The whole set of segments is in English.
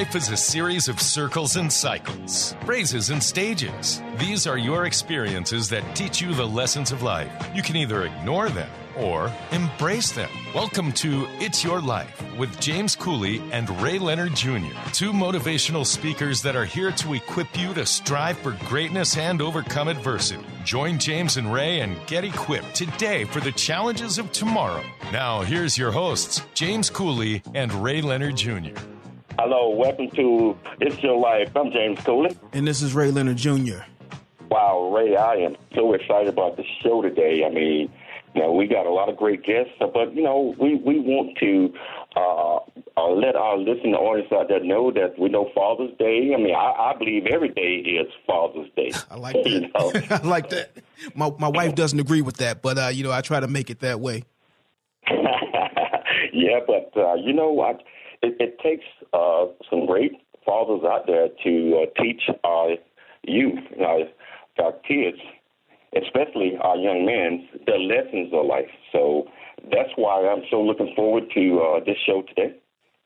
Life is a series of circles and cycles, phrases and stages. These are your experiences that teach you the lessons of life. You can either ignore them or embrace them. Welcome to It's Your Life with James Cooley and Ray Leonard Jr., two motivational speakers that are here to equip you to strive for greatness and overcome adversity. Join James and Ray and get equipped today for the challenges of tomorrow. Now, here's your hosts, James Cooley and Ray Leonard Jr. Hello, welcome to It's Your Life. I'm James Cooley. And this is Ray Leonard Jr. Wow, Ray, I am so excited about the show today. I mean, you know, we got a lot of great guests, but you know, we we want to uh, uh, let our listening audience out there know that we know Father's Day. I mean, I, I believe every day is Father's Day. I like that. you know? I like that. My my wife doesn't agree with that, but uh, you know, I try to make it that way. yeah, but uh, you know what? It, it takes uh, some great fathers out there to uh, teach our youth, our, our kids, especially our young men, the lessons of life. So that's why I'm so looking forward to uh, this show today.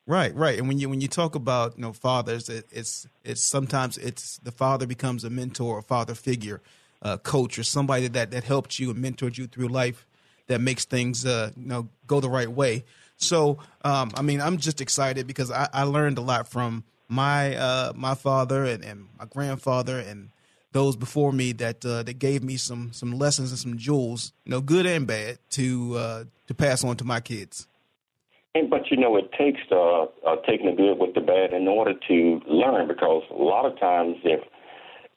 Right, right. And when you when you talk about you know fathers, it, it's it's sometimes it's the father becomes a mentor, a father figure, a coach, or somebody that that helped you and mentored you through life that makes things uh, you know go the right way. So, um, I mean, I'm just excited because I, I learned a lot from my uh, my father and, and, my grandfather and those before me that uh, that gave me some some lessons and some jewels, you know, good and bad, to uh, to pass on to my kids. And, but you know, it takes uh, uh, taking the good with the bad in order to learn. Because a lot of times, if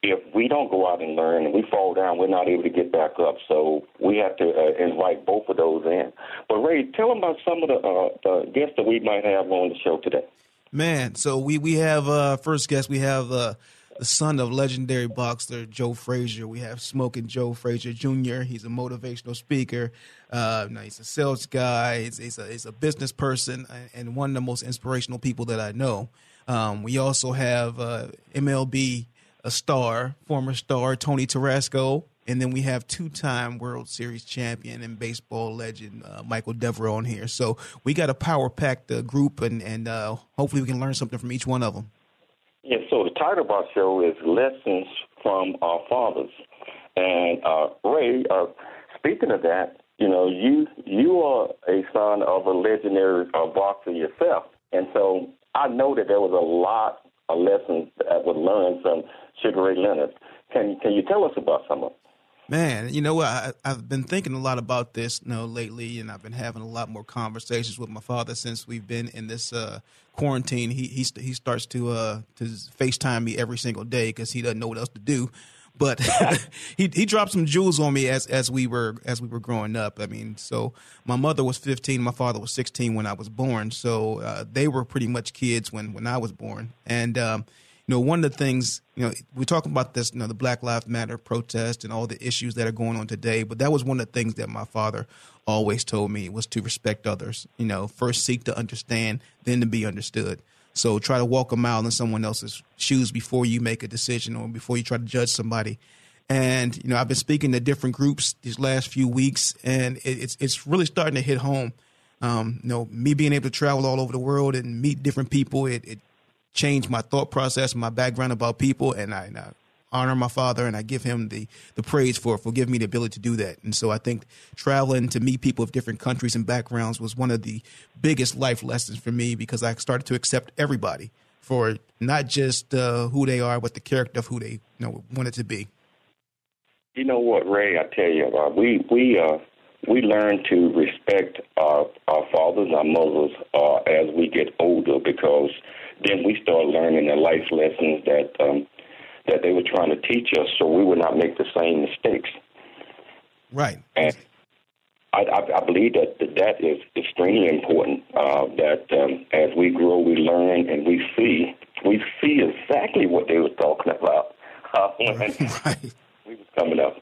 if we don't go out and learn and we fall down, we're not able to get back up. So we have to uh, invite both of those in. But Ray, tell them about some of the, uh, the guests that we might have on the show today. Man, so we we have uh, first guest. We have uh, the son of legendary boxer Joe Frazier. We have Smoking Joe Frazier Jr. He's a motivational speaker. Uh, he's a sales guy. He's, he's, a, he's a business person and one of the most inspirational people that I know. Um, we also have uh, MLB a star, former star Tony Tarasco, and then we have two-time World Series champion and baseball legend uh, Michael Devereaux on here. So we got a power-packed uh, group, and and uh, hopefully we can learn something from each one of them. Yeah. So the title of our show is "Lessons from Our Fathers," and uh, Ray, uh, speaking of that, you know, you you are a son of a legendary uh, boxer yourself, and so I know that there was a lot of lessons that were learned from Sugar Ray Leonard. Can can you tell us about some of them? Man, you know what? I, have been thinking a lot about this, you know, lately, and I've been having a lot more conversations with my father since we've been in this uh, quarantine. He he he starts to uh, to FaceTime me every single day because he doesn't know what else to do. But he he dropped some jewels on me as as we were as we were growing up. I mean, so my mother was 15, my father was 16 when I was born. So uh, they were pretty much kids when when I was born, and. Um, you know, one of the things, you know, we talk about this, you know, the Black Lives Matter protest and all the issues that are going on today, but that was one of the things that my father always told me was to respect others. You know, first seek to understand, then to be understood. So try to walk a mile in someone else's shoes before you make a decision or before you try to judge somebody. And you know, I've been speaking to different groups these last few weeks, and it's it's really starting to hit home. Um, you know, me being able to travel all over the world and meet different people, it, it changed my thought process, my background about people, and I, and I honor my father and I give him the the praise for for giving me the ability to do that. And so I think traveling to meet people of different countries and backgrounds was one of the biggest life lessons for me because I started to accept everybody for not just uh, who they are, but the character of who they you know wanted to be. You know what, Ray? I tell you, uh, we we uh, we learn to respect our our fathers, our mothers, uh, as we get older because then we start learning the life lessons that um, that they were trying to teach us, so we would not make the same mistakes. Right. And I, I, I believe that, that is extremely important. Uh, that um, as we grow, we learn and we see. We see exactly what they were talking about uh, when right. we was coming up.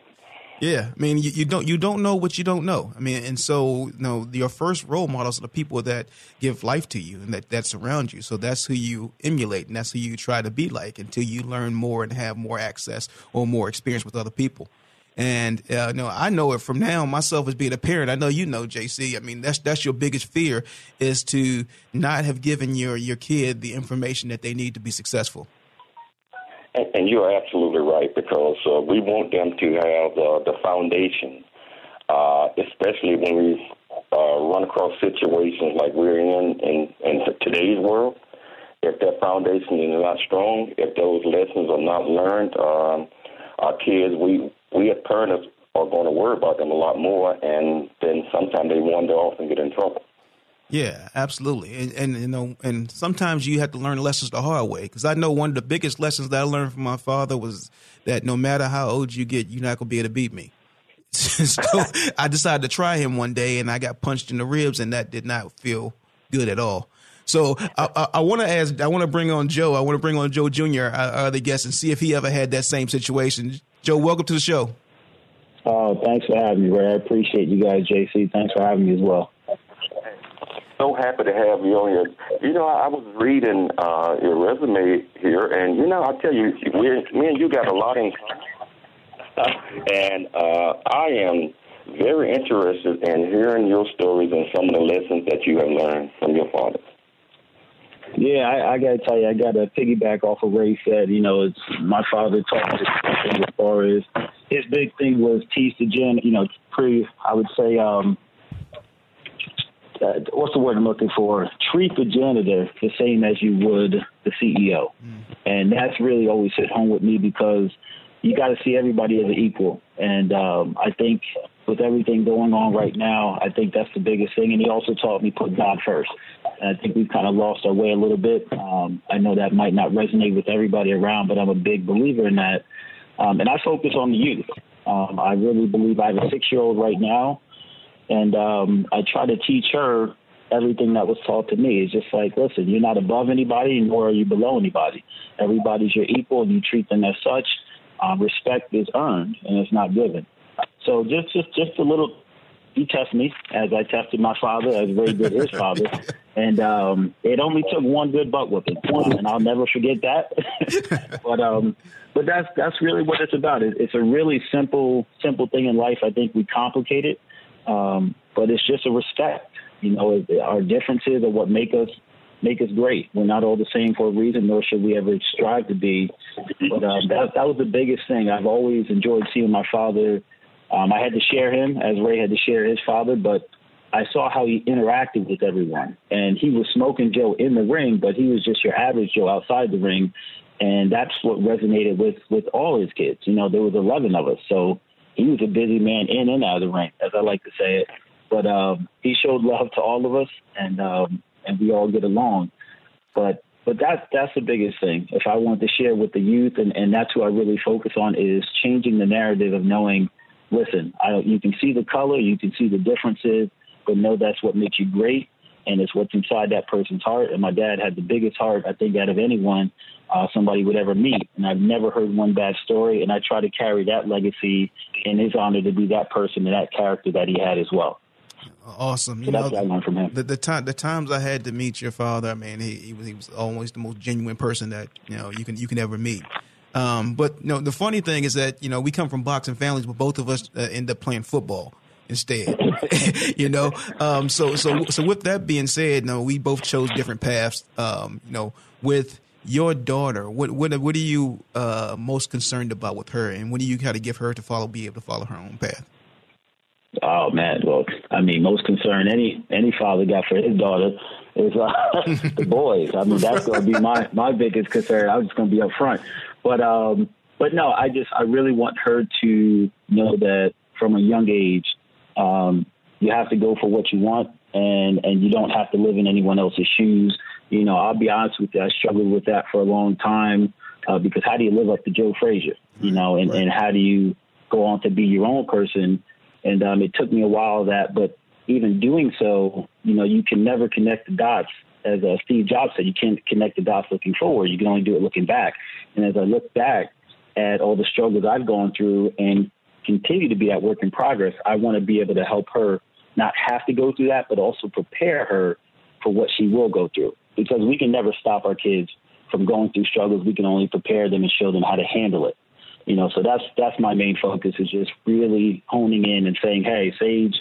Yeah, I mean, you, you, don't you don't know what you don't know. I mean, and so you know, your first role models are the people that give life to you and that that surround you. So that's who you emulate, and that's who you try to be like until you learn more and have more access or more experience with other people. And uh, know, I know it from now myself as being a parent. I know you know, JC. I mean, that's that's your biggest fear is to not have given your your kid the information that they need to be successful. And, you are absolutely right because uh, we want them to have uh, the foundation, uh, especially when we uh, run across situations like we're in in, in today's world. If that foundation is not strong, if those lessons are not learned, um, our kids, we we as parents are going to worry about them a lot more, and then sometimes they wander off and get in trouble. Yeah, absolutely, and, and you know, and sometimes you have to learn lessons the hard way. Because I know one of the biggest lessons that I learned from my father was that no matter how old you get, you're not gonna be able to beat me. so I decided to try him one day, and I got punched in the ribs, and that did not feel good at all. So I, I, I want to ask, I want to bring on Joe. I want to bring on Joe Jr., our, other guest, and see if he ever had that same situation. Joe, welcome to the show. Oh, thanks for having me, Ray. I appreciate you guys, JC. Thanks for having me as well. So happy to have you on here. You know, I was reading uh, your resume here, and you know, I tell you, me and you got a lot in common. and uh, I am very interested in hearing your stories and some of the lessons that you have learned from your father. Yeah, I, I got to tell you, I got to piggyback off of Ray said. You know, it's my father taught me as far as his big thing was teach the gen. You know, pre I would say, um, uh, what's the word I'm looking for? Treat the janitor the same as you would the CEO, mm. and that's really always hit home with me because you got to see everybody as an equal. And um, I think with everything going on right now, I think that's the biggest thing. And he also taught me put God first. And I think we've kind of lost our way a little bit. Um, I know that might not resonate with everybody around, but I'm a big believer in that. Um, and I focus on the youth. Um, I really believe I have a six year old right now, and um, I try to teach her everything that was taught to me. It's just like, listen, you're not above anybody, nor are you below anybody. Everybody's your equal, and you treat them as such. Um, respect is earned, and it's not given. So just, just, just a little. He tested me as I tested my father, as Ray did his father, and um, it only took one good butt whipping, and I'll never forget that. but um, but that's that's really what it's about. It, it's a really simple simple thing in life. I think we complicate it, um, but it's just a respect. You know, our differences are what make us make us great. We're not all the same for a reason, nor should we ever strive to be. But um, that that was the biggest thing. I've always enjoyed seeing my father. Um, I had to share him as Ray had to share his father, but I saw how he interacted with everyone. And he was smoking Joe in the ring, but he was just your average Joe outside the ring. And that's what resonated with with all his kids. You know, there was 11 of us, so he was a busy man in and out of the ring, as I like to say it. But um, he showed love to all of us, and um, and we all get along. But but that's that's the biggest thing. If I want to share with the youth, and, and that's who I really focus on, is changing the narrative of knowing. Listen, I, you can see the color, you can see the differences, but know that's what makes you great, and it's what's inside that person's heart. And my dad had the biggest heart, I think, out of anyone uh, somebody would ever meet. And I've never heard one bad story, and I try to carry that legacy in his honor to be that person and that character that he had as well. Awesome. You so know, that's what I from him. The, the time the times I had to meet your father, I mean, he, he was he was always the most genuine person that you know you can you can ever meet. Um, but you know, the funny thing is that you know we come from boxing families, but both of us uh, end up playing football instead. you know, um, so so so with that being said, no, we both chose different paths. Um, you know, with your daughter, what what what are you uh, most concerned about with her, and what do you kind of give her to follow, be able to follow her own path? Oh man, well, I mean, most concern any any father got for his daughter is uh, the boys. I mean, that's going to be my my biggest concern. I'm just going to be up front, but um, but no, I just I really want her to know that from a young age, um, you have to go for what you want, and and you don't have to live in anyone else's shoes. You know, I'll be honest with you, I struggled with that for a long time uh, because how do you live up to Joe Frazier? You know, and, right. and how do you go on to be your own person? And um, it took me a while of that, but even doing so, you know, you can never connect the dots. As uh, Steve Jobs said, you can't connect the dots looking forward. You can only do it looking back. And as I look back at all the struggles I've gone through and continue to be that work in progress, I want to be able to help her not have to go through that, but also prepare her for what she will go through. Because we can never stop our kids from going through struggles. We can only prepare them and show them how to handle it. You know, so that's that's my main focus is just really honing in and saying, hey, Sage,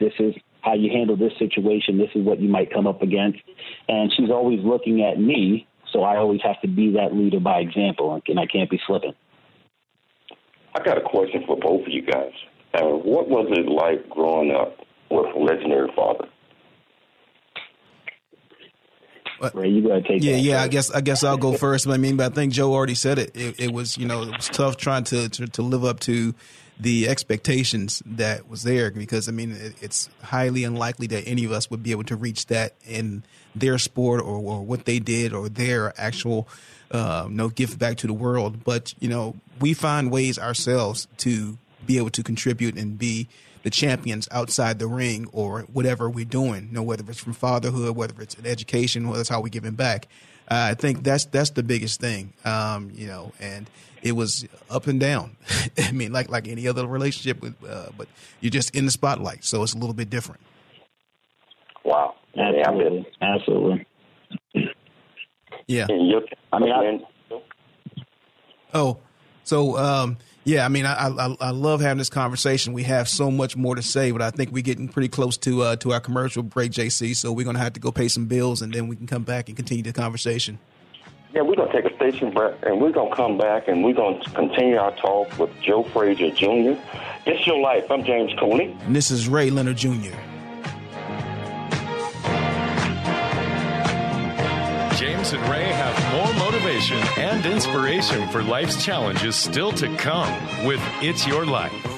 this is how you handle this situation. This is what you might come up against. And she's always looking at me, so I always have to be that leader by example, and I can't be slipping. I got a question for both of you guys. Uh, what was it like growing up with a legendary father? Ray, you gotta take yeah, that yeah. first. I guess I guess I'll go first. But I mean, but I think Joe already said it. It, it was you know it was tough trying to, to to live up to the expectations that was there because I mean it, it's highly unlikely that any of us would be able to reach that in their sport or, or what they did or their actual uh, no gift back to the world. But you know we find ways ourselves to be able to contribute and be the champions outside the ring or whatever we're doing. You know, whether it's from fatherhood, whether it's education, whether it's how we're giving back. Uh, I think that's that's the biggest thing. Um, you know, and it was up and down. I mean, like like any other relationship, with, uh, but you're just in the spotlight, so it's a little bit different. Wow. Absolutely, absolutely. Yeah. And your, I mean, I- Oh, so um, yeah, I mean, I, I I love having this conversation. We have so much more to say, but I think we're getting pretty close to uh, to our commercial break, JC. So we're gonna have to go pay some bills, and then we can come back and continue the conversation. yeah, we're going to take a station break, and we're going to come back, and we're going to continue our talk with Joe Frazier Jr. It's Your Life. I'm James Cooley. And this is Ray Leonard Jr. And Ray have more motivation and inspiration for life's challenges still to come with It's Your Life.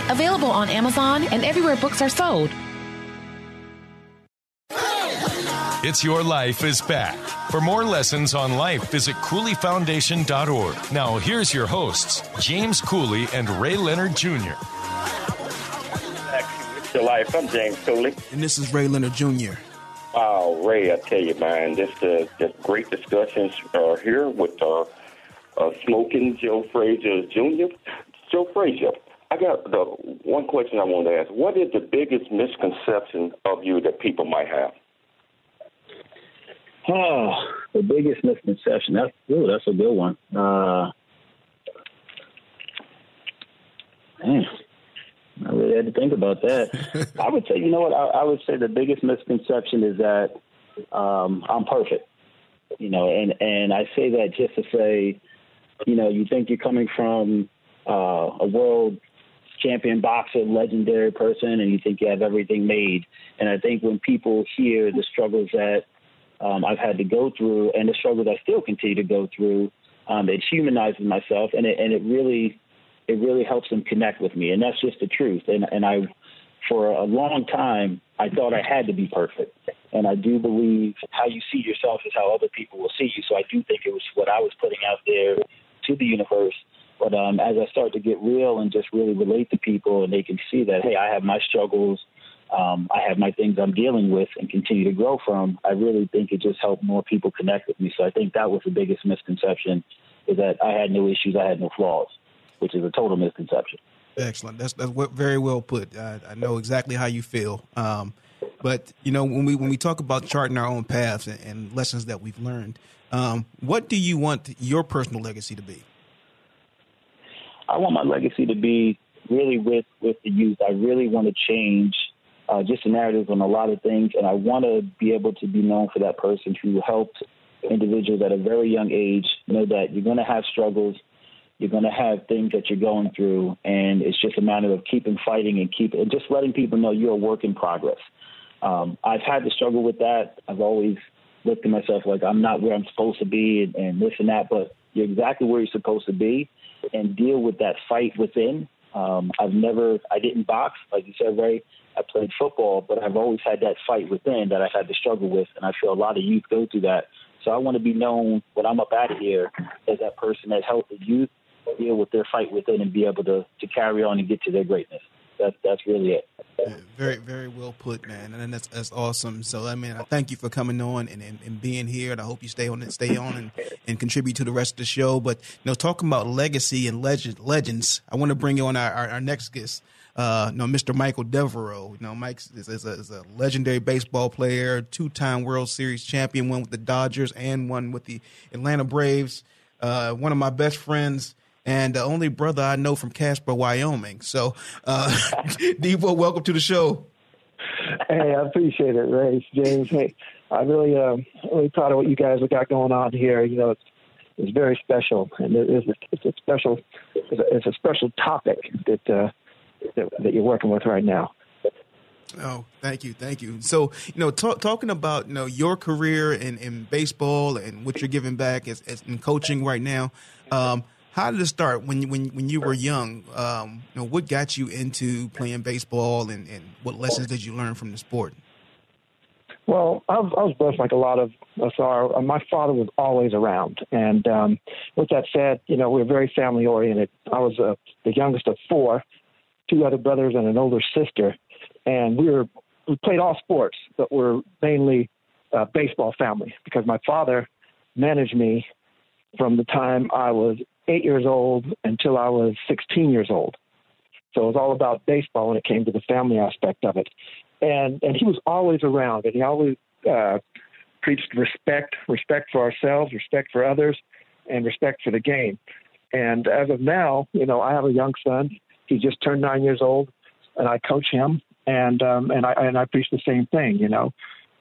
available on Amazon and everywhere books are sold. It's Your Life is back. For more lessons on life, visit CooleyFoundation.org. Now, here's your hosts, James Cooley and Ray Leonard Jr. It's Your Life. I'm James Cooley. And this is Ray Leonard Jr. Oh, Ray, I tell you, man, this uh, this great discussions are here with uh, uh, Smoking Joe Frazier Jr. Joe Frazier, I got the one question I want to ask. What is the biggest misconception of you that people might have? Oh, the biggest misconception. That's ooh, that's a good one. Uh, man, I really had to think about that. I would say, you know what? I, I would say the biggest misconception is that um, I'm perfect. You know, and and I say that just to say, you know, you think you're coming from uh, a world champion boxer, legendary person, and you think you have everything made. And I think when people hear the struggles that um, I've had to go through and the struggles I still continue to go through, um, it humanizes myself and it, and it really it really helps them connect with me. And that's just the truth. And and I for a long time I thought I had to be perfect. And I do believe how you see yourself is how other people will see you. So I do think it was what I was putting out there to the universe. But um, as I start to get real and just really relate to people, and they can see that, hey, I have my struggles, um, I have my things I'm dealing with, and continue to grow from. I really think it just helped more people connect with me. So I think that was the biggest misconception, is that I had no issues, I had no flaws, which is a total misconception. Excellent. That's that's very well put. I, I know exactly how you feel. Um, but you know, when we when we talk about charting our own paths and, and lessons that we've learned, um, what do you want your personal legacy to be? I want my legacy to be really with with the youth. I really want to change uh, just the narrative on a lot of things, and I want to be able to be known for that person who helped individuals at a very young age know that you're going to have struggles, you're going to have things that you're going through, and it's just a matter of keeping fighting and keep and just letting people know you're a work in progress. Um, I've had to struggle with that. I've always looked at myself like I'm not where I'm supposed to be and, and this and that, but you're exactly where you're supposed to be and deal with that fight within. Um, I've never, I didn't box, like you said, Ray. I played football, but I've always had that fight within that I've had to struggle with, and I feel a lot of youth go through that. So I want to be known when I'm up out of here as that person that helped the youth deal with their fight within and be able to to carry on and get to their greatness. That's that's really it. Very, very well put, man, and that's that's awesome. So, I mean, I thank you for coming on and, and, and being here, and I hope you stay on and stay on and, and contribute to the rest of the show. But you know, talking about legacy and legend legends, I want to bring on our, our, our next guest. Uh, you know, Mr. Michael Devereaux. You know, Mike is, is, a, is a legendary baseball player, two-time World Series champion, one with the Dodgers and one with the Atlanta Braves. Uh, one of my best friends and the only brother I know from Casper, Wyoming. So, uh, Devo, welcome to the show. Hey, I appreciate it, Ray, James. Hey, I'm really, um, really proud of what you guys have got going on here. You know, it's it's very special, and it is it's a special it's a, it's a special topic that, uh, that that you're working with right now. Oh, thank you, thank you. So, you know, talk, talking about you know your career in, in baseball and what you're giving back as, as in coaching right now. Um, how did it start when when when you were young? Um, you know, what got you into playing baseball, and, and what lessons did you learn from the sport? Well, I was, I was blessed like a lot of us are. Uh, my father was always around, and um, with that said, you know, we are very family oriented. I was uh, the youngest of four, two other brothers and an older sister, and we were we played all sports, but we're mainly uh, baseball family because my father managed me from the time I was eight years old until I was 16 years old. So it was all about baseball when it came to the family aspect of it. And and he was always around, and he always uh, preached respect, respect for ourselves, respect for others, and respect for the game. And as of now, you know, I have a young son. He just turned nine years old, and I coach him, and um, and I and I preach the same thing, you know.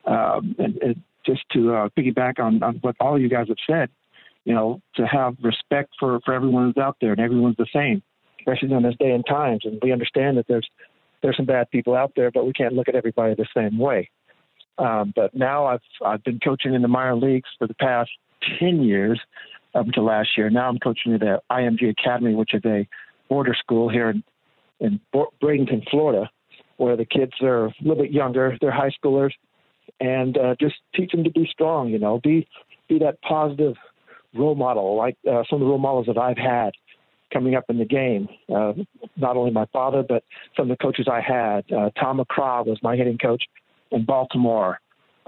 Um, and, and just to uh, piggyback on, on what all you guys have said, you know, to have respect for, for everyone who's out there and everyone's the same, especially in this day and times. And we understand that there's there's some bad people out there, but we can't look at everybody the same way. Um, but now I've I've been coaching in the minor leagues for the past ten years up until last year. Now I'm coaching at the IMG Academy, which is a border school here in in Bradenton, Florida, where the kids are a little bit younger. They're high schoolers, and uh, just teach them to be strong. You know, be be that positive role model, like uh, some of the role models that I've had coming up in the game. Uh, not only my father, but some of the coaches I had. Uh, Tom McCraw was my hitting coach in Baltimore.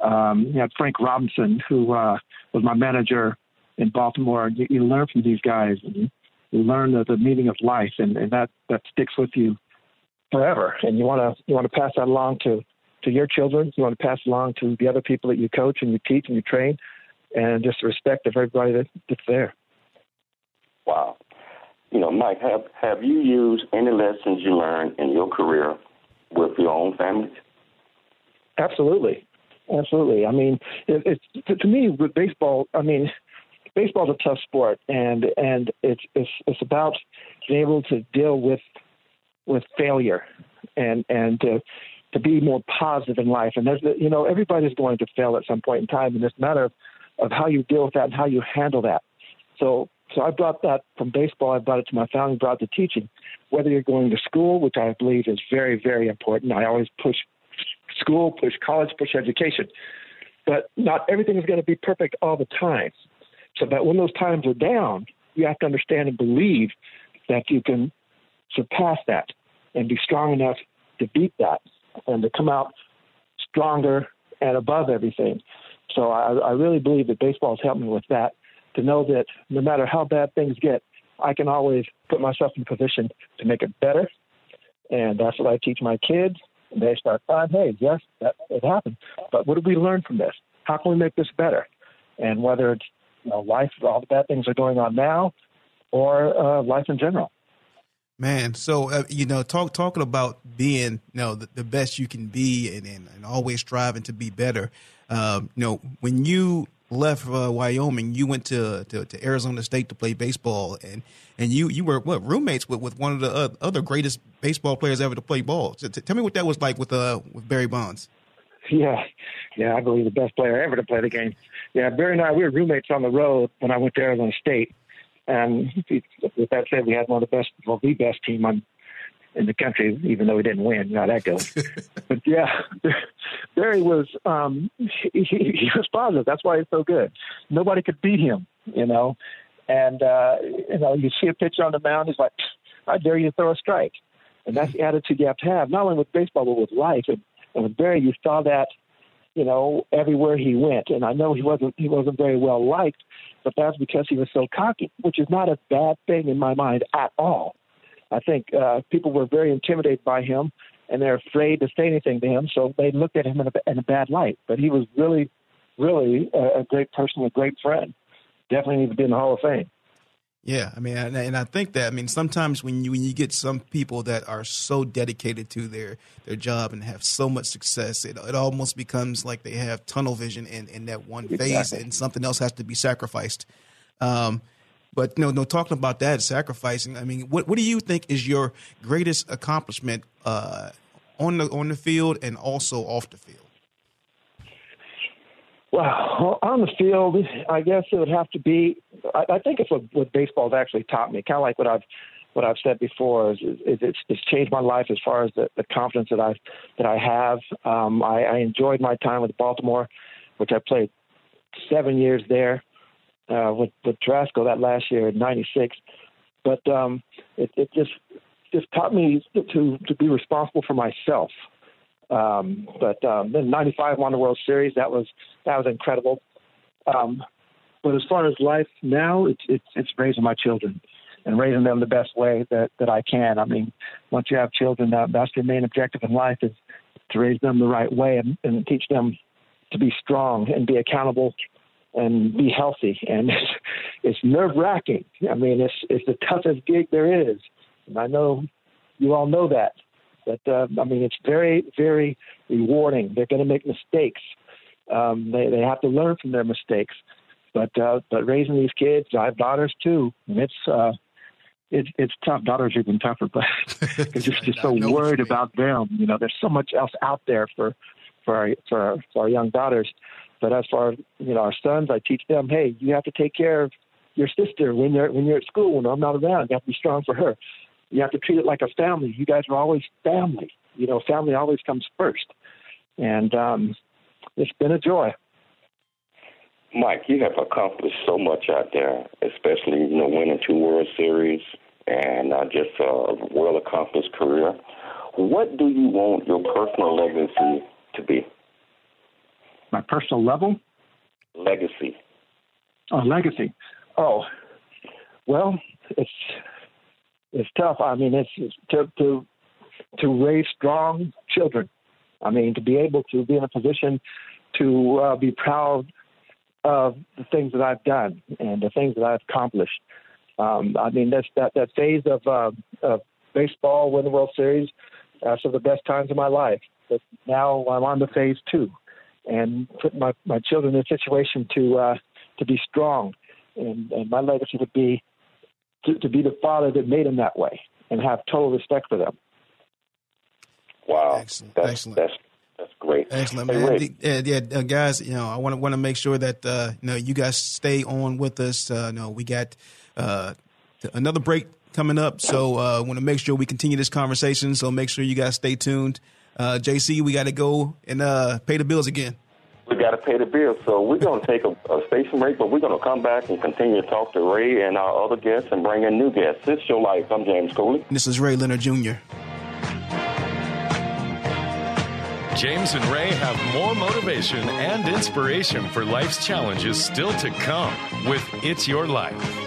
Um, you had Frank Robinson, who uh, was my manager in Baltimore. You, you learn from these guys, and you, learn the, the meaning of life, and, and that that sticks with you forever. And you want to you want to pass that along to to your children. You want to pass along to the other people that you coach and you teach and you train and just respect of everybody that, that's there. Wow. You know, Mike, have have you used any lessons you learned in your career with your own family? Absolutely, absolutely. I mean, it, it's to, to me with baseball. I mean, baseball's a tough sport, and and it's it's it's about being able to deal with with failure, and and to to be more positive in life. And there's you know everybody's going to fail at some point in time, and it's a matter of of how you deal with that and how you handle that. So, so I brought that from baseball. I brought it to my family, brought it to teaching. Whether you're going to school, which I believe is very, very important. I always push school, push college, push education. But not everything is going to be perfect all the time. So, but when those times are down, you have to understand and believe that you can surpass that and be strong enough to beat that and to come out stronger and above everything. So I, I really believe that baseball has helped me with that to know that no matter how bad things get, I can always put myself in position to make it better. And that's what I teach my kids. They start finding, hey, yes, that it happened. But what did we learn from this? How can we make this better? And whether it's you know, life, all the bad things are going on now, or uh, life in general. Man, so uh, you know, talk talking about being you know the, the best you can be, and, and, and always striving to be better. Um, you know, when you left uh, Wyoming, you went to, to, to Arizona State to play baseball, and and you you were what roommates with, with one of the other greatest baseball players ever to play ball. So t- tell me what that was like with uh with Barry Bonds. Yeah, yeah, I believe the best player ever to play the game. Yeah, Barry and I we were roommates on the road when I went to Arizona State, and with that said, we had one of the best, well, the best team on in the country, even though he didn't win. You know that goes. but yeah, Barry was um, he, he was positive. That's why he's so good. Nobody could beat him, you know. And uh, you know, you see a pitcher on the mound, he's like, "I dare you to throw a strike," and that's the attitude you have to have, not only with baseball but with life. And, and with Barry, you saw that, you know, everywhere he went. And I know he wasn't he wasn't very well liked, but that's because he was so cocky, which is not a bad thing in my mind at all. I think uh, people were very intimidated by him, and they're afraid to say anything to him, so they looked at him in a, in a bad light. But he was really, really a, a great person, a great friend. Definitely needs to be in the Hall of Fame. Yeah, I mean, and, and I think that I mean sometimes when you when you get some people that are so dedicated to their their job and have so much success, it it almost becomes like they have tunnel vision in in that one phase, Exactly. and something else has to be sacrificed. Um, but no, no, talking about that sacrificing. I mean, what what do you think is your greatest accomplishment uh, on the on the field and also off the field? Well, on the field, I guess it would have to be. I, I think it's what, what baseball's actually taught me. Kind of like what I've what I've said before is, is, is it's, it's changed my life as far as the, the confidence that I that I have. Um, I, I enjoyed my time with Baltimore, which I played seven years there uh, with with Tarasco that last year in '96. But um, it, it just just taught me to to be responsible for myself. Um, but um, then '95 won the World Series. That was that was incredible. Um, but as far as life now, it's it's it's raising my children and raising them the best way that that I can. I mean, once you have children, that, that's your main objective in life is to raise them the right way and, and teach them to be strong and be accountable and be healthy. And it's, it's nerve wracking. I mean, it's it's the toughest gig there is, and I know you all know that. But uh, I mean, it's very very rewarding. They're going to make mistakes. Um, they they have to learn from their mistakes. But uh, but raising these kids, I have daughters too, and it's uh, it's it's tough. Daughters are even tougher, but because you're just so I know what you worried about them. You know, there's so much else out there for for our, for our, for our young daughters. But as far as you know, our sons, I teach them, hey, you have to take care of your sister when you're when you're at school. When I'm not around, you have to be strong for her. You have to treat it like a family. You guys are always family. You know, family always comes first. And um, it's been a joy. Mike, you have accomplished so much out there, especially you know winning two World Series and uh, just a well accomplished career. What do you want your personal legacy to be? My personal level, Legacy. Oh, legacy. Oh, well, it's it's tough. I mean, it's, it's to to to raise strong children. I mean, to be able to be in a position to uh, be proud of the things that I've done and the things that I've accomplished. Um, I mean, that's that that phase of uh, of baseball, win the World Series, uh, some of the best times of my life. But now I'm on to phase two, and put my my children in a situation to uh, to be strong, and, and my legacy would be to, to be the father that made them that way, and have total respect for them. Wow, Excellent, that's excellent. that's that's great. Excellent, Hey, man. Ray, The- Yeah, yeah, uh, guys. You know, I want to want to make sure that uh, you know you guys stay on with us. Uh, you know, we got uh, another break coming up, so uh, I want to make sure we continue this conversation. So make sure you guys stay tuned. Uh, JC, we got to go and uh, pay the bills again. We got to pay the bills, so we're going to take a, a station break, but we're going to come back and continue to talk to Ray and our other guests and bring in new guests. It's your life. I'm James Cooley. This is Ray Leonard Jr. James and Ray have more motivation and inspiration for life's challenges still to come with It's Your Life.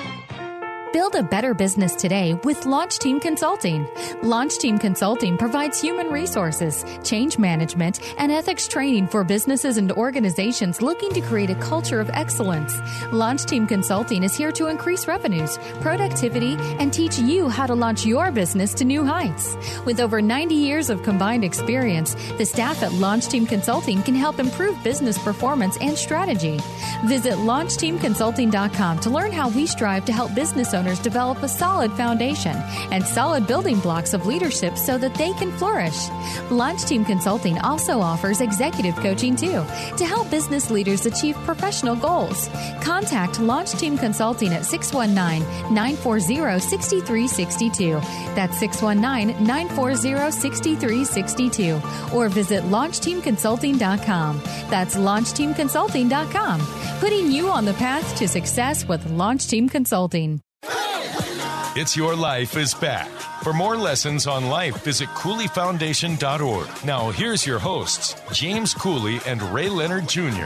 Build a better business today with Launch Team Consulting. Launch Team Consulting provides human resources, change management, and ethics training for businesses and organizations looking to create a culture of excellence. Launch Team Consulting is here to increase revenues, productivity, and teach you how to launch your business to new heights. With over 90 years of combined experience, the staff at Launch Team Consulting can help improve business performance and strategy. Visit LaunchTeamConsulting.com to learn how we strive to help business owners owners develop a solid foundation and solid building blocks of leadership so that they can flourish. Launch Team Consulting also offers executive coaching too to help business leaders achieve professional goals. Contact Launch Team Consulting at 619 940 6362. That's 619 940 6362. Or visit LaunchTeamConsulting.com. That's LaunchTeamConsulting.com. Putting you on the path to success with Launch Team Consulting. It's Your Life is back. For more lessons on life, visit CooleyFoundation.org. Now, here's your hosts, James Cooley and Ray Leonard Jr.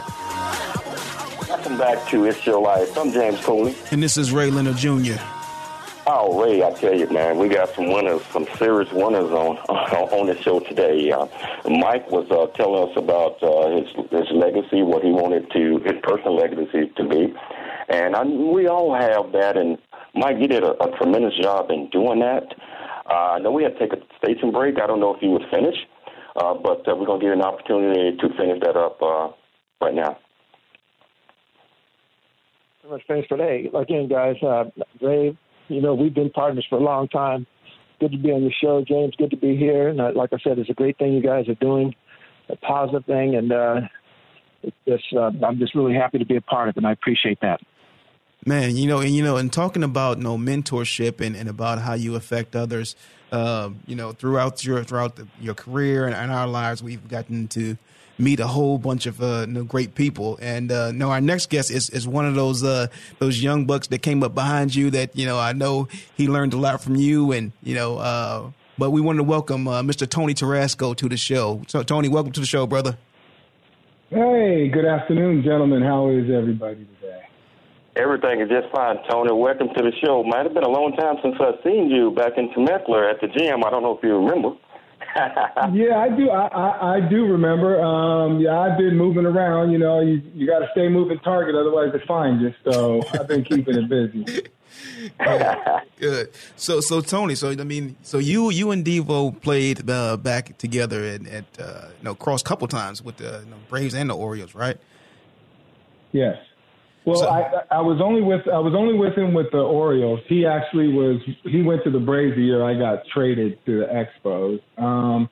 Welcome back to It's Your Life. I'm James Cooley. And this is Ray Leonard Jr. Oh, Ray, I tell you, man, we got some winners, some serious winners on on the show today. Uh, Mike was uh, telling us about uh, his his legacy, what he wanted to his personal legacy to be, and I, we all have that. And Mike, you did a, a tremendous job in doing that. Uh, I know we had to take a station break. I don't know if you would finish, uh, but uh, we're going to give you an opportunity to finish that up uh, right now. Pretty much finished today. Again, guys, uh, Ray, you know, we've been partners for a long time. Good to be on your show, James. Good to be here. And uh, like I said, it's a great thing you guys are doing, a positive thing, and uh, it's, uh, I'm just really happy to be a part of it, and I appreciate that. Man, you know, and you know, and talking about you know mentorship and, and about how you affect others, uh, you know, throughout your throughout the, your career and, and, our lives, we've gotten to meet a whole bunch of uh, you know, great people. And uh, no, our next guest is, is one of those uh, those young bucks that came up behind you. That you know, I know he learned a lot from you, and you know. Uh, but we wanted to welcome uh, Mr. Tony Tarasco to the show. So, Tony, welcome to the show, brother. Hey, good afternoon, gentlemen. How is everybody today? Everything is just fine, Tony. Welcome to the show. Might have been a long time since I've seen you back in Temecula at the gym. I don't know if you remember. yeah, I do. I, I, I do remember. Um, yeah, I've been moving around. You know, you you got to stay moving target, otherwise they find you. So I've been keeping it busy. Good. So, so Tony. So, I mean, so you you and Devo played uh, back together at, at uh, you know cross couple times with the you know, Braves and the Orioles, right? Yes. Well, so, I I was only with I was only with him with the Orioles. He actually was he went to the Braves the year I got traded to the Expos. Um,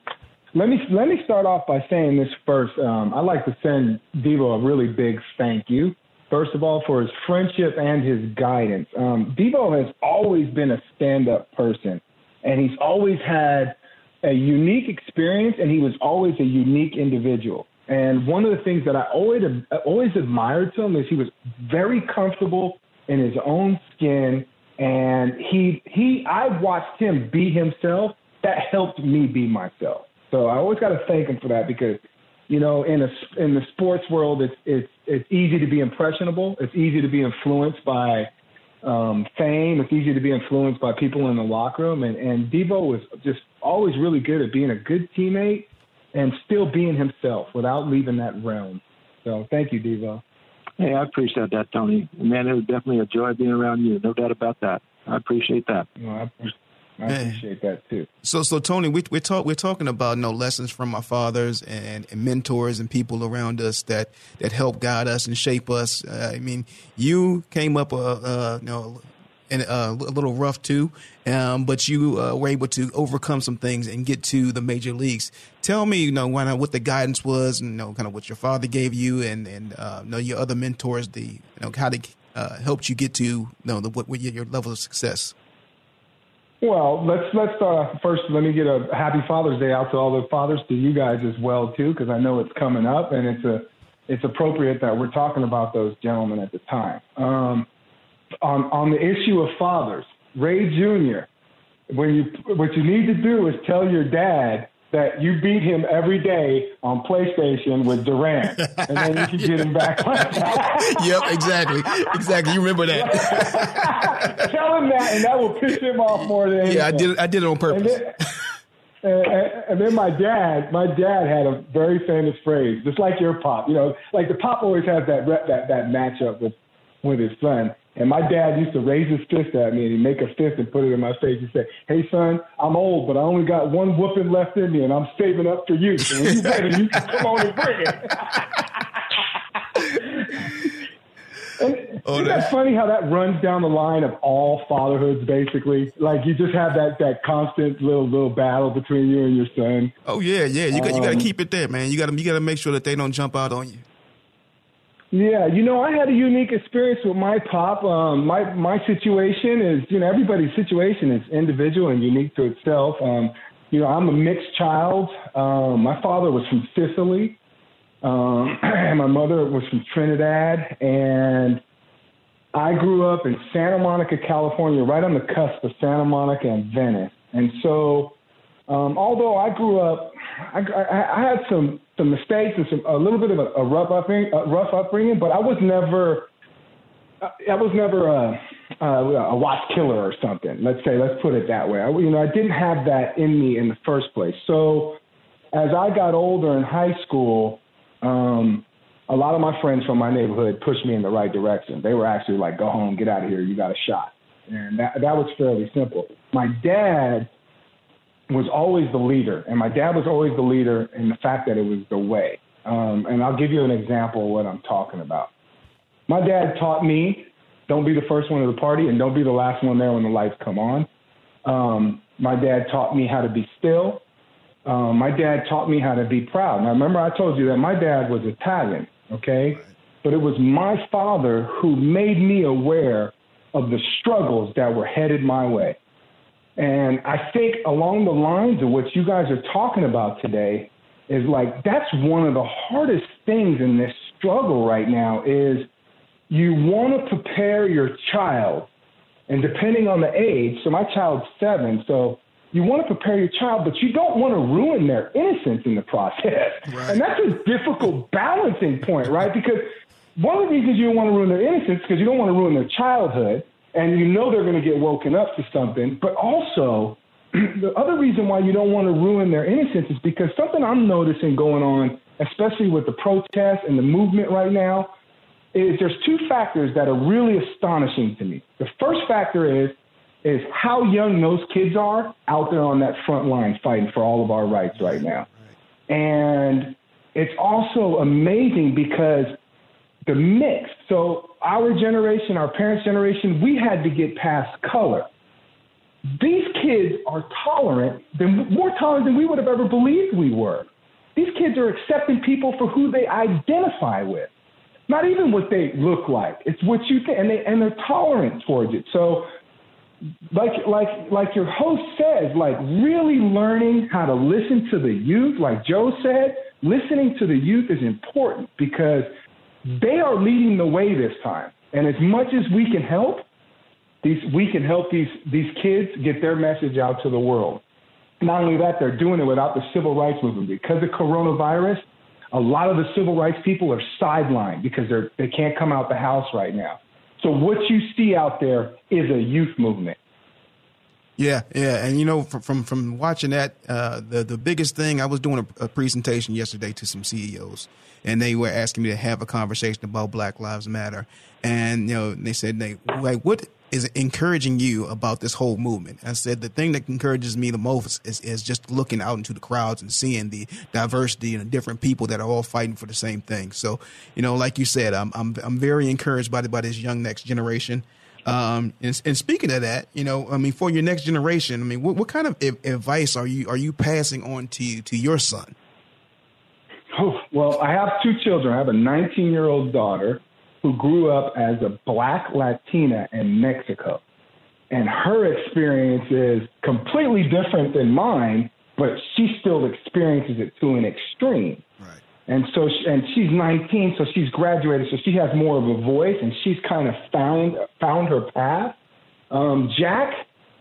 let me let me start off by saying this first. Um, I'd like to send Devo a really big thank you. First of all, for his friendship and his guidance. Um, Devo has always been a stand-up person, and he's always had a unique experience, and he was always a unique individual. And one of the things that I always always admired to him is he was very comfortable in his own skin, and he he I watched him be himself. That helped me be myself. So I always got to thank him for that because, you know, in a in the sports world, it's it's it's easy to be impressionable. It's easy to be influenced by um, fame. It's easy to be influenced by people in the locker room. And and Devo was just always really good at being a good teammate and still being himself without leaving that realm. So thank you, Devo. Hey, I appreciate that, Tony. Man, it was definitely a joy being around you. No doubt about that. I appreciate that. Well, I, I appreciate that too. So, so Tony, we we talk we're talking about you know, lessons from our fathers and, and, mentors and people around us that that help guide us and shape us. Uh, I mean, you came up, uh, uh, you know, and uh, a little rough too, um, but you uh, were able to overcome some things and get to the major leagues. Tell me, you know, what the guidance was, and you know, kind of what your father gave you, and and uh, you know your other mentors, the you know how they uh, helped you get to you know the, what, what your level of success. Well, let's let's start off first. Let me get a happy Father's Day out to all the fathers, to you guys as well too, because I know it's coming up, and it's a it's appropriate that we're talking about those gentlemen at the time. Um, on on the issue of fathers, Ray Jr. When you what you need to do is tell your dad that you beat him every day on PlayStation with Duran, and then you can get him back. yep, exactly, exactly. You remember that? Tell him that, and that will piss him off more than anything. Yeah, I did. I did it on purpose. And then, and, and then my dad, my dad had a very famous phrase, just like your pop. You know, like the pop always has that that that matchup with with his son. And my dad used to raise his fist at me and he'd make a fist and put it in my face. He'd say, Hey son, I'm old, but I only got one whooping left in me and I'm saving up for you. So when you ready, you can come on and bring it. and, Oh, Isn't that funny how that runs down the line of all fatherhoods, basically? Like you just have that that constant little little battle between you and your son. Oh yeah, yeah. You got um, you got to keep it there, man. You got to you got to make sure that they don't jump out on you. Yeah, you know, I had a unique experience with my pop. Um, my my situation is, you know, everybody's situation is individual and unique to itself. Um, you know, I'm a mixed child. Um, my father was from Sicily, um, and my mother was from Trinidad, and I grew up in Santa Monica, California, right on the cusp of Santa Monica and Venice. And so, um, although I grew up, I, I, I had some some mistakes and some a little bit of a, a rough upbringing, a rough upbringing, but I was never, I was never a, a, a watch killer or something. Let's say, let's put it that way. I, you know, I didn't have that in me in the first place. So, as I got older in high school, um, a lot of my friends from my neighborhood pushed me in the right direction. They were actually like, "Go home, get out of here. You got a shot," and that that was fairly simple. My dad was always the leader, and my dad was always the leader in the fact that it was the way. Um, and I'll give you an example of what I'm talking about. My dad taught me don't be the first one to the party and don't be the last one there when the lights come on. Um, my dad taught me how to be still. Um, my dad taught me how to be proud. Now, remember, I told you that my dad was Italian, okay? But it was my father who made me aware of the struggles that were headed my way. And I think along the lines of what you guys are talking about today is like that's one of the hardest things in this struggle right now is you want to prepare your child and depending on the age, so my child's 7, so you want to prepare your child, but you don't want to ruin their innocence in the process. Right. And that's a difficult balancing point, right? Because one of the reasons you don't want to ruin their innocence because you don't want to ruin their childhood and you know they're going to get woken up to something. But also, the other reason why you don't want to ruin their innocence is because something I'm noticing going on, especially with the protests and the movement right now, is there's two factors that are really astonishing to me. The first factor is is how young those kids are out there on that front line fighting for all of our rights right now. And it's also amazing because the mix. So our generation, our parents' generation, we had to get past color. These kids are tolerant, than, more tolerant than we would have ever believed we were. These kids are accepting people for who they identify with, not even what they look like. It's what you think, and they and they're tolerant towards it. So, like like like your host says, like really learning how to listen to the youth, like Joe said, listening to the youth is important because they are leading the way this time. And as much as we can help, these we can help these these kids get their message out to the world. Not only that, they're doing it without the civil rights movement. Because of coronavirus, a lot of the civil rights people are sidelined because they're they can't come out the house right now. So what you see out there is a youth movement. Yeah, yeah, and you know, from from, from watching that, uh, the the biggest thing I was doing a, a, presentation yesterday to some CEOs, and they were asking me to have a conversation about Black Lives Matter, and you know, they said they like what is encouraging you about this whole movement? I said the thing that encourages me the most is, is just looking out into the crowds and seeing the diversity and the different people that are all fighting for the same thing. So, you know, like you said, I'm I'm I'm very encouraged by the, by this young next generation. Um, and, and, speaking of that, you know, I mean, for your next generation, I mean, what, what kind of advice are you are you passing on to to your son? Oh, well, I have two children. I have a 19 year old daughter who grew up as a black Latina in Mexico, and her experience is completely different than mine, but she still experiences it to an extreme. And so, she, and she's 19, so she's graduated, so she has more of a voice, and she's kind of found found her path. Um, Jack,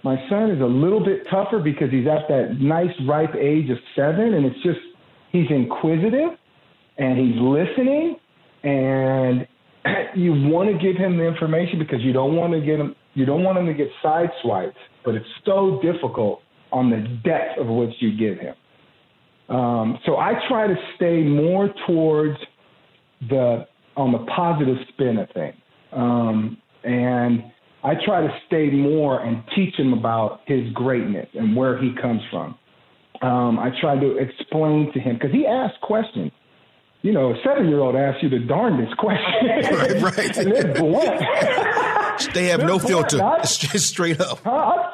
my son, is a little bit tougher because he's at that nice ripe age of seven, and it's just he's inquisitive and he's listening, and you want to give him the information because you don't want to get him you don't want him to get sideswiped, but it's so difficult on the depth of which you give him. Um, so I try to stay more towards the on the positive spin of things, um, and I try to stay more and teach him about his greatness and where he comes from. Um, I try to explain to him because he asks questions. you know, a seven year old asks you the darndest question. right, right. and they're blunt. they have no filter. It's just straight up. I,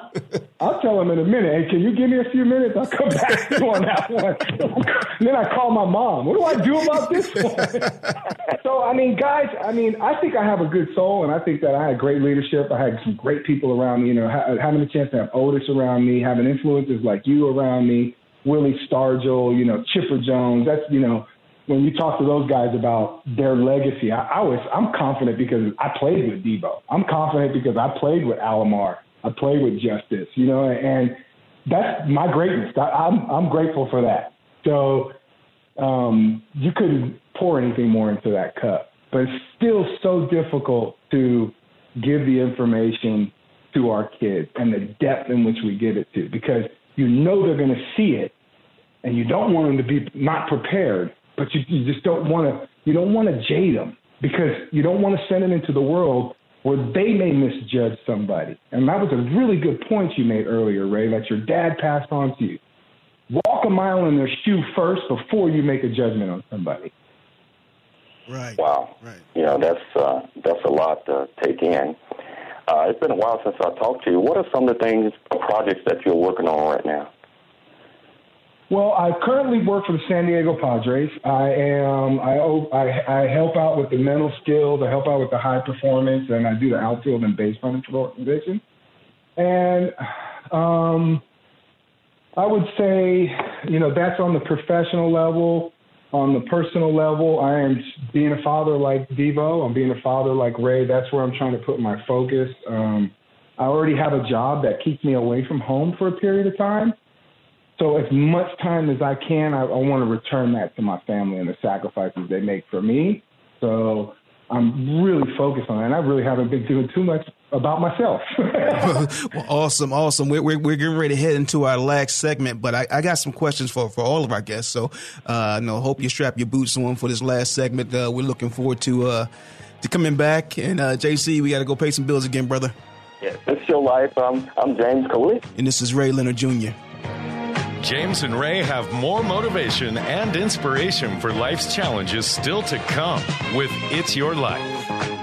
I'll tell him in a minute. Hey, can you give me a few minutes? I'll come back to you on that one. then I call my mom. What do I do about this one? so, I mean, guys, I mean, I think I have a good soul, and I think that I had great leadership. I had some great people around me. You know, ha- having a chance to have Otis around me, having influences like you around me, Willie Stargell, you know, Chipper Jones. That's you know when you talk to those guys about their legacy, I, I was I'm confident because I played with Devo. I'm confident because I played with Alomar. I played with Justice. You know, and that's my greatness. I, I'm I'm grateful for that. So um, you couldn't pour anything more into that cup, but it's still so difficult to give the information to our kids and the depth in which we give it to because you know they're going to see it and you don't want them to be not prepared, but you, you just don't want to you don't want to jade them because you don't want to send them into the world where they may misjudge somebody. And that was a really good point you made earlier, Ray, that your dad passed on to you. Walk a mile in their shoe first before you make a judgment on somebody. Right. Wow. Right. You know, that's uh, that's a lot to take in. Uh, it's been a while since I talked to you. What are some of the things, projects that you're working on right now? Well, I currently work for the San Diego Padres. I am I, I I help out with the mental skills. I help out with the high performance, and I do the outfield and base running organization. And um, I would say, you know, that's on the professional level. On the personal level, I am being a father like Devo. I'm being a father like Ray. That's where I'm trying to put my focus. Um, I already have a job that keeps me away from home for a period of time. So as much time as I can, I, I want to return that to my family and the sacrifices they make for me. So I'm really focused on it. And I really haven't been doing too much about myself. well, awesome, awesome. We're, we're, we're getting ready to head into our last segment, but I, I got some questions for, for all of our guests. So, uh, no, hope you strap your boots on for this last segment. Uh, we're looking forward to uh, to coming back. And uh, JC, we got to go pay some bills again, brother. Yes, it's your life. I'm, I'm James Cooley. And this is Ray Leonard Jr. James and Ray have more motivation and inspiration for life's challenges still to come with It's Your Life.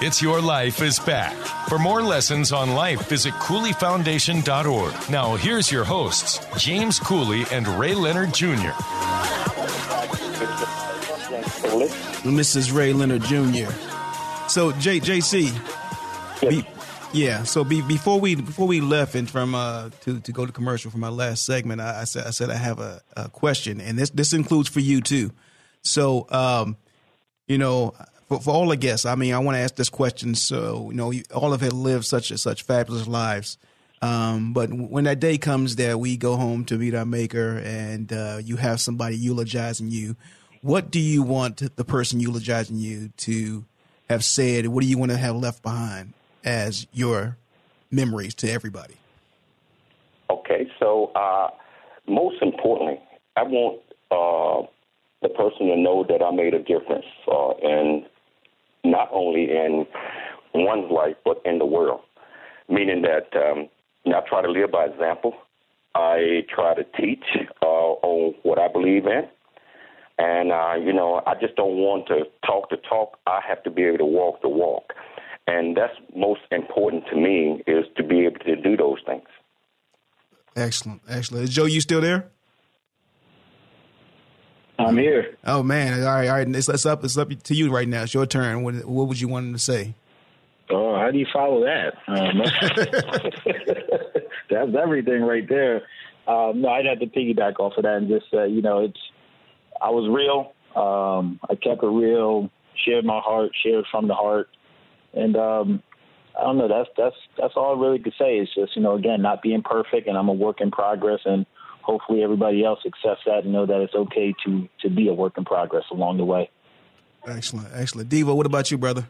It's Your Life is back. For more lessons on life, visit CooleyFoundation.org. Now, here's your hosts, James Cooley and Ray Leonard Jr. Mrs. Ray Leonard Jr. So, J, JC, be, yeah. So be, before we before we left and from uh, to to go to commercial for my last segment, I, I said I said I have a, a, question, and this this includes for you too. So, um, you know, for, for all the guests, I mean, I want to ask this question. So, you know, you, all of it lived such such fabulous lives. Um, but when that day comes that we go home to meet our maker and uh, you have somebody eulogizing you, what do you want the person eulogizing you to have said? What do you want to have left behind as your memories to everybody? Okay, so uh, most importantly, I want uh, the person to know that I made a difference, uh, and not only in one's life but in the world. Meaning that um, I try to live by example. I try to teach uh, on what I believe in. And, uh, you know, I just don't want to talk the talk. I have to be able to walk the walk. And that's most important to me is to be able to do those things. Excellent, excellent. Is Joe, you still there? I'm here. Oh man! All right, all right. It's, it's up. It's up to you right now. It's your turn. What, what would you want him to say? Oh, how do you follow that? Um, that's everything right there. Um, no, I'd have to piggyback off of that and just say, you know, it's I was real. Um, I kept it real, shared my heart, shared from the heart, and um, I don't know. That's that's that's all I really could say. It's just you know, again, not being perfect, and I'm a work in progress, and hopefully everybody else accepts that and know that it's okay to to be a work in progress along the way. Excellent, excellent. Devo, what about you, brother?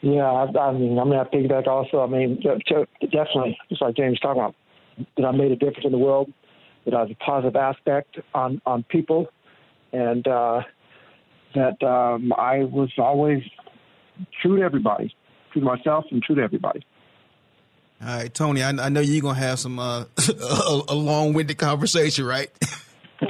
Yeah, I, I mean, I'm going to piggyback also. I mean, definitely, just like James talking about, that I made a difference in the world, that I was a positive aspect on on people, and uh, that um, I was always true to everybody, true to myself, and true to everybody. All right, Tony. I, I know you're gonna have some uh, a, a long-winded conversation, right?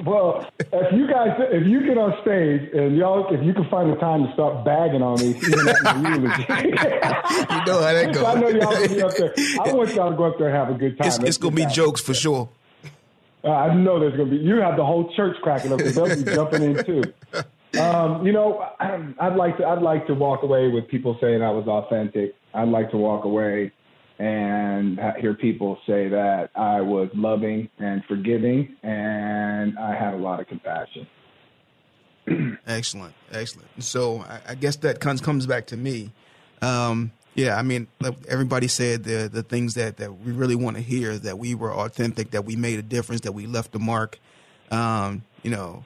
Well, if you guys, if you get on stage and y'all, if you can find the time to start bagging on me, even after the eulogy, you know how that goes. I know y'all gonna be up there. I want y'all to go up there and have a good time. It's, it's gonna be jokes for sure. Uh, I know there's gonna be. You have the whole church cracking up because they'll be jumping in too. Um, you know, I'd like to. I'd like to walk away with people saying I was authentic. I'd like to walk away and hear people say that I was loving and forgiving, and I had a lot of compassion. excellent, excellent. So I, I, guess that comes comes back to me. Um, yeah, I mean, everybody said the the things that that we really want to hear that we were authentic, that we made a difference, that we left a mark. Um, you know,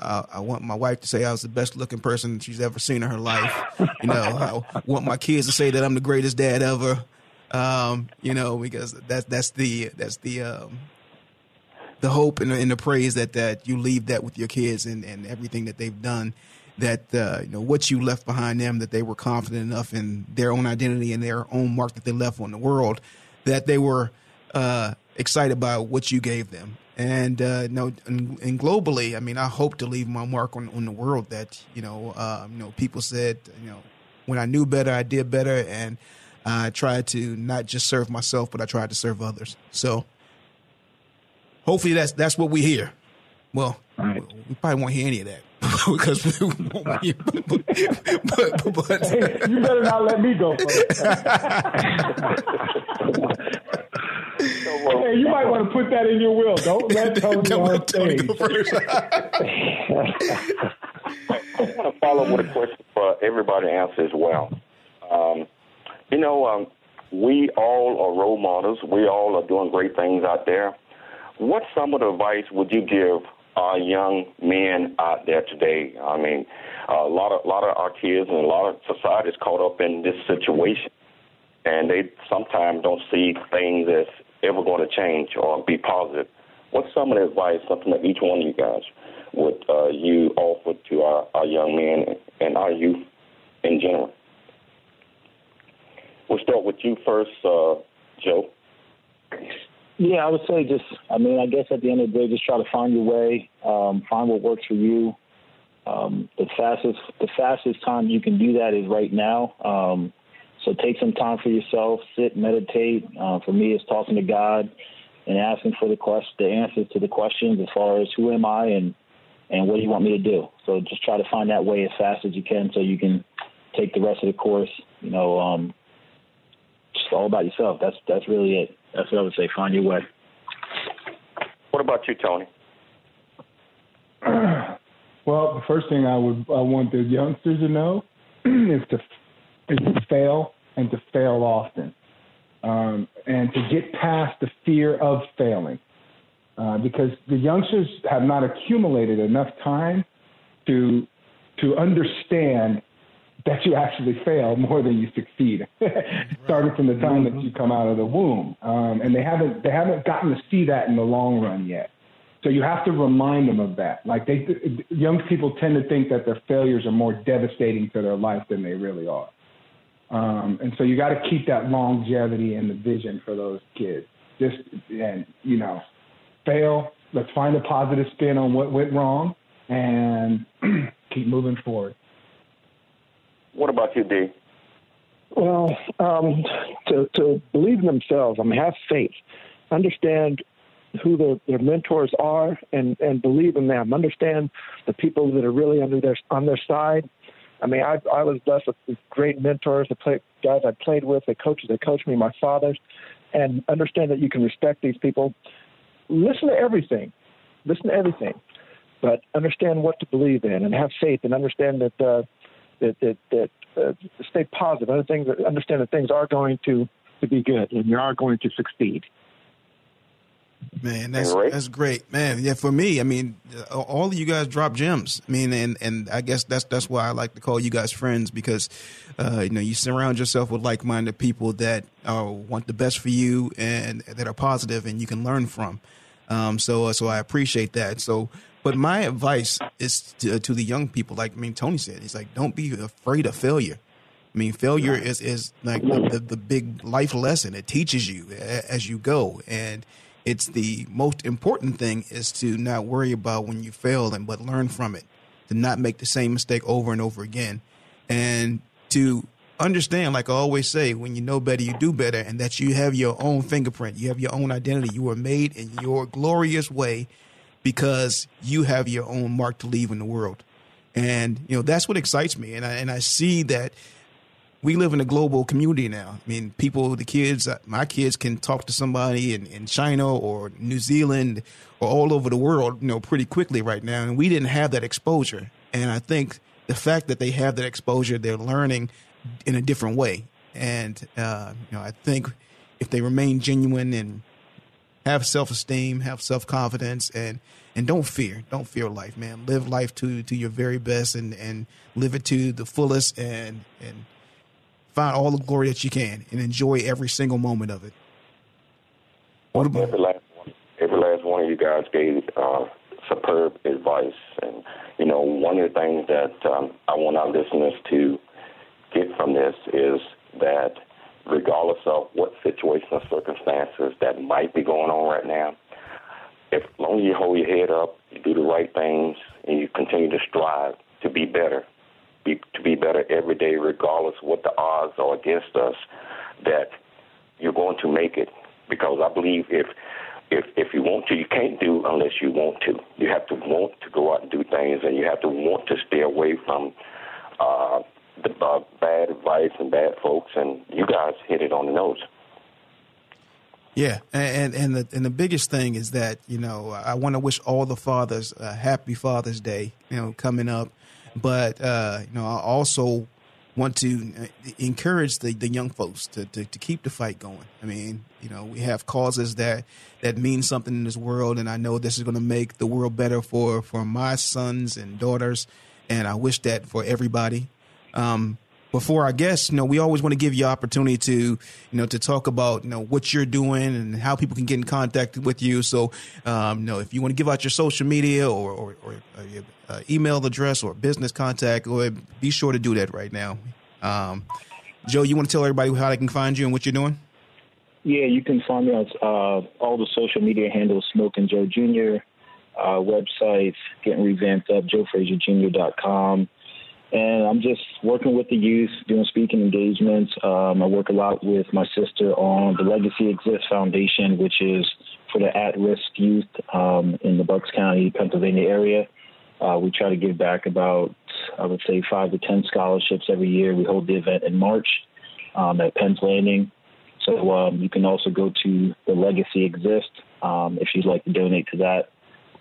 uh, I want my wife to say I was the best looking person she's ever seen in her life. You know, I want my kids to say that I'm the greatest dad ever. Um, you know, because that's that's the that's the um, the hope and and the praise that that you leave that with your kids and, and everything that they've done. That uh, you know what you left behind them, that they were confident enough in their own identity and their own mark that they left on the world, that they were uh, excited by what you gave them. And uh, know, and, and, globally, I mean, I hope to leave my mark on, on the world. That you know, uh, you know, people said, you know, when I knew better, I did better, and I tried to not just serve myself, but I tried to serve others. So hopefully that's that's what we hear. Well, right. we probably won't hear any of that because we won't hear, but, but, but hey, you better not let me go first. hey, you might want to put that in your will. Don't let Tony Don't on stage. Tony go first. I want to follow up with a question for everybody to answer as well. Um, you know, um, we all are role models. We all are doing great things out there. What some of the advice would you give our young men out there today? I mean, a lot of a lot of our kids and a lot of society is caught up in this situation, and they sometimes don't see things as ever going to change or be positive. What's some of the advice, something that each one of you guys would uh, you offer to our, our young men and our youth in general? We'll start with you first, uh, Joe. Yeah, I would say just, I mean, I guess at the end of the day, just try to find your way, um, find what works for you. Um, the fastest, the fastest time you can do that is right now. Um, so take some time for yourself, sit, meditate. Uh, for me, it's talking to God and asking for the quest, the answers to the questions as far as who am I and and what do you want me to do. So just try to find that way as fast as you can, so you can take the rest of the course. You know, um, all about yourself. That's that's really it. That's what I would say. Find your way. What about you, Tony? well, the first thing I would I want the youngsters to know is to is to fail and to fail often, um, and to get past the fear of failing, uh, because the youngsters have not accumulated enough time to to understand that you actually fail more than you succeed, starting from the time mm-hmm. that you come out of the womb. Um, and they haven't they haven't gotten to see that in the long run yet. So you have to remind them of that. Like they, young people tend to think that their failures are more devastating to their life than they really are. Um, and so you got to keep that longevity and the vision for those kids. Just and you know, fail. Let's find a positive spin on what went wrong and keep moving forward. What about you, D? Well, um, to, to believe in themselves, I mean, have faith, understand who their, their mentors are and, and believe in them. Understand the people that are really under their on their side. I mean, I, I was blessed with great mentors, the play, guys I played with, the coaches that coached me, my fathers, and understand that you can respect these people. Listen to everything, listen to everything, but understand what to believe in and have faith and understand that uh, that that, that uh, stay positive. Other things, understand that things are going to to be good and you are going to succeed. Man, that's that's great, man. Yeah, for me, I mean, all of you guys drop gems. I mean, and and I guess that's that's why I like to call you guys friends because, uh, you know, you surround yourself with like minded people that uh, want the best for you and that are positive and you can learn from. Um, so uh, so I appreciate that. So, but my advice is to, uh, to the young people, like I mean, Tony said, he's like, don't be afraid of failure. I mean, failure is is like the, the, the big life lesson. It teaches you as you go. And it's the most important thing is to not worry about when you fail and but learn from it. To not make the same mistake over and over again. And to understand like i always say when you know better you do better and that you have your own fingerprint. You have your own identity. You were made in your glorious way because you have your own mark to leave in the world and you know that's what excites me and i and i see that we live in a global community now. I mean, people, the kids, uh, my kids can talk to somebody in, in China or New Zealand or all over the world, you know, pretty quickly right now. And we didn't have that exposure. And I think the fact that they have that exposure, they're learning in a different way. And, uh, you know, I think if they remain genuine and have self esteem, have self confidence, and and don't fear, don't fear life, man. Live life to to your very best, and and live it to the fullest, and and find all the glory that you can and enjoy every single moment of it. What about every last one? Every last one of you guys gave uh, superb advice, and you know one of the things that um, I want our listeners to get from this is that regardless of what situation or circumstances that might be going on right now, if long as you hold your head up, you do the right things, and you continue to strive to be better, be, to be better every day, regardless what the odds are against us, that you're going to make it. Because I believe if if if you want to, you can't do unless you want to. You have to want to go out and do things, and you have to want to stay away from uh, uh, bad advice and bad folks. And you guys hit it on the nose. Yeah, and and the and the biggest thing is that you know I want to wish all the fathers a happy Father's Day. You know, coming up, but uh, you know, I also want to uh, encourage the, the young folks to, to, to, keep the fight going. I mean, you know, we have causes that that mean something in this world, and I know this is going to make the world better for for my sons and daughters, and I wish that for everybody. Um, before our guests, you know, we always want to give you opportunity to, you know, to talk about, you know, what you're doing and how people can get in contact with you. So, um, you know, if you want to give out your social media or, or, or your uh, email address or business contact, ahead, be sure to do that right now. Um, Joe, you want to tell everybody how they can find you and what you're doing? Yeah, you can find me on uh, all the social media handles, Smokin' Joe Jr., uh, websites, getting revamped up, joefrazierjr.com and I'm just working with the youth, doing speaking engagements. Um, I work a lot with my sister on the Legacy Exists Foundation, which is for the at-risk youth um, in the Bucks County, Pennsylvania area. Uh, we try to give back about, I would say, five to ten scholarships every year. We hold the event in March um, at Penn's Landing. So um, you can also go to the Legacy Exist um, if you'd like to donate to that.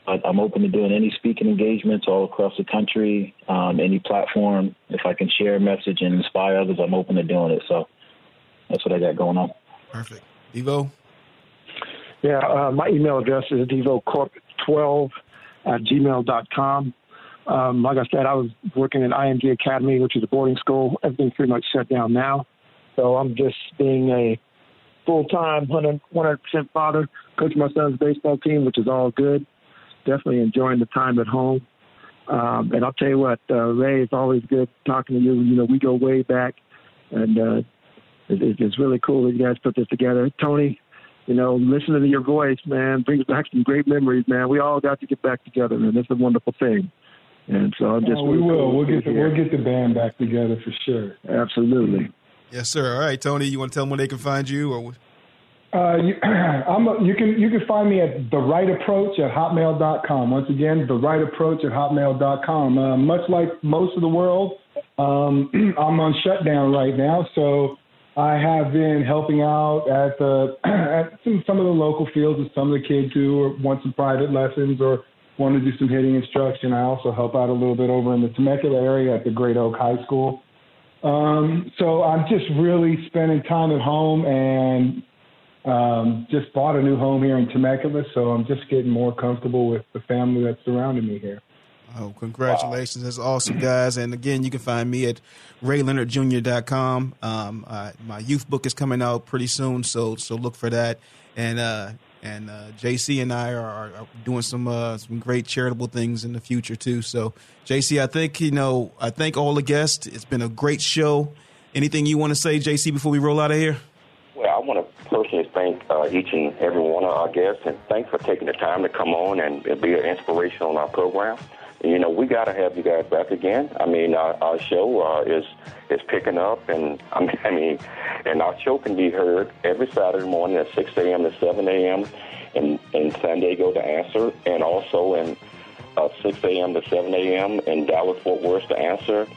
I'm open to doing any speaking engagements all across the country, um, any platform. If I can share a message and inspire others, I'm open to doing it. So that's what I got going on. Perfect. Devo? Yeah, uh, my email address is devocorp12 at gmail.com. Um, like I said, I was working at IMG Academy, which is a boarding school. Everything's pretty much shut down now. So I'm just being a full time, 100% father, coach my son's baseball team, which is all good definitely enjoying the time at home. Um, and I'll tell you what, uh, Ray, it's always good talking to you. You know, we go way back, and uh, it, it's really cool that you guys put this together. Tony, you know, listening to your voice, man, brings back some great memories, man. We all got to get back together, and it's a wonderful thing. And so I'm just. Oh, we will. Cool we'll get the, we'll get the band back together for sure. Absolutely. Yes, sir. All right, Tony, you want to tell them where they can find you, or? Uh, you, a, you, can you can find me at the right approach at hotmail.com. Once again, the right approach at hotmail.com. Uh, much like most of the world, um, I'm on shutdown right now, so I have been helping out at the at some, some of the local fields with some of the kids who want some private lessons or want to do some hitting instruction. I also help out a little bit over in the Temecula area at the Great Oak High School. Um, so I'm just really spending time at home and um, just bought a new home here in Temecula. So I'm just getting more comfortable with the family that's surrounding me here. Oh, congratulations. Wow. That's awesome, guys. And again, you can find me at rayleonardjr.com. Um, uh, my youth book is coming out pretty soon, so so look for that. And uh, and uh, JC and I are, are doing some uh, some great charitable things in the future too. So, JC, I think you know, I thank all the guests. It's been a great show. Anything you want to say, JC, before we roll out of here? Well, I want to personally thank uh, each and every one of our guests, and thanks for taking the time to come on and be an inspiration on our program. You know, we got to have you guys back again. I mean, our, our show uh, is is picking up, and I mean, and our show can be heard every Saturday morning at 6 a.m. to 7 a.m. in in San Diego to answer, and also in uh, 6 a.m. to 7 a.m. in Dallas Fort Worth to answer.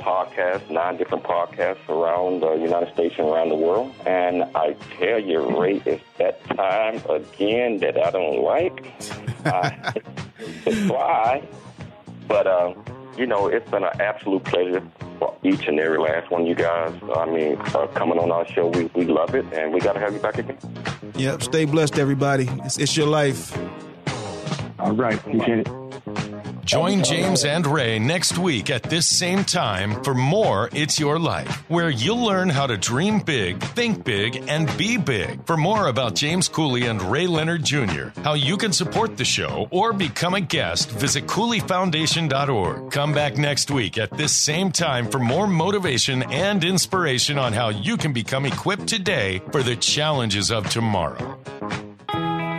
Our podcast, nine different podcasts around the United States and around the world. And I tell you, Ray, it's that time again that I don't like. I try, but uh, you know, it's been an absolute pleasure for each and every last one of you guys. I mean, uh, coming on our show, we, we love it, and we got to have you back again. Yep. Stay blessed, everybody. It's, it's your life. All right. Appreciate it. Join James and Ray next week at this same time for more It's Your Life, where you'll learn how to dream big, think big, and be big. For more about James Cooley and Ray Leonard Jr., how you can support the show or become a guest, visit CooleyFoundation.org. Come back next week at this same time for more motivation and inspiration on how you can become equipped today for the challenges of tomorrow.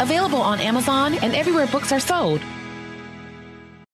available on Amazon and everywhere books are sold.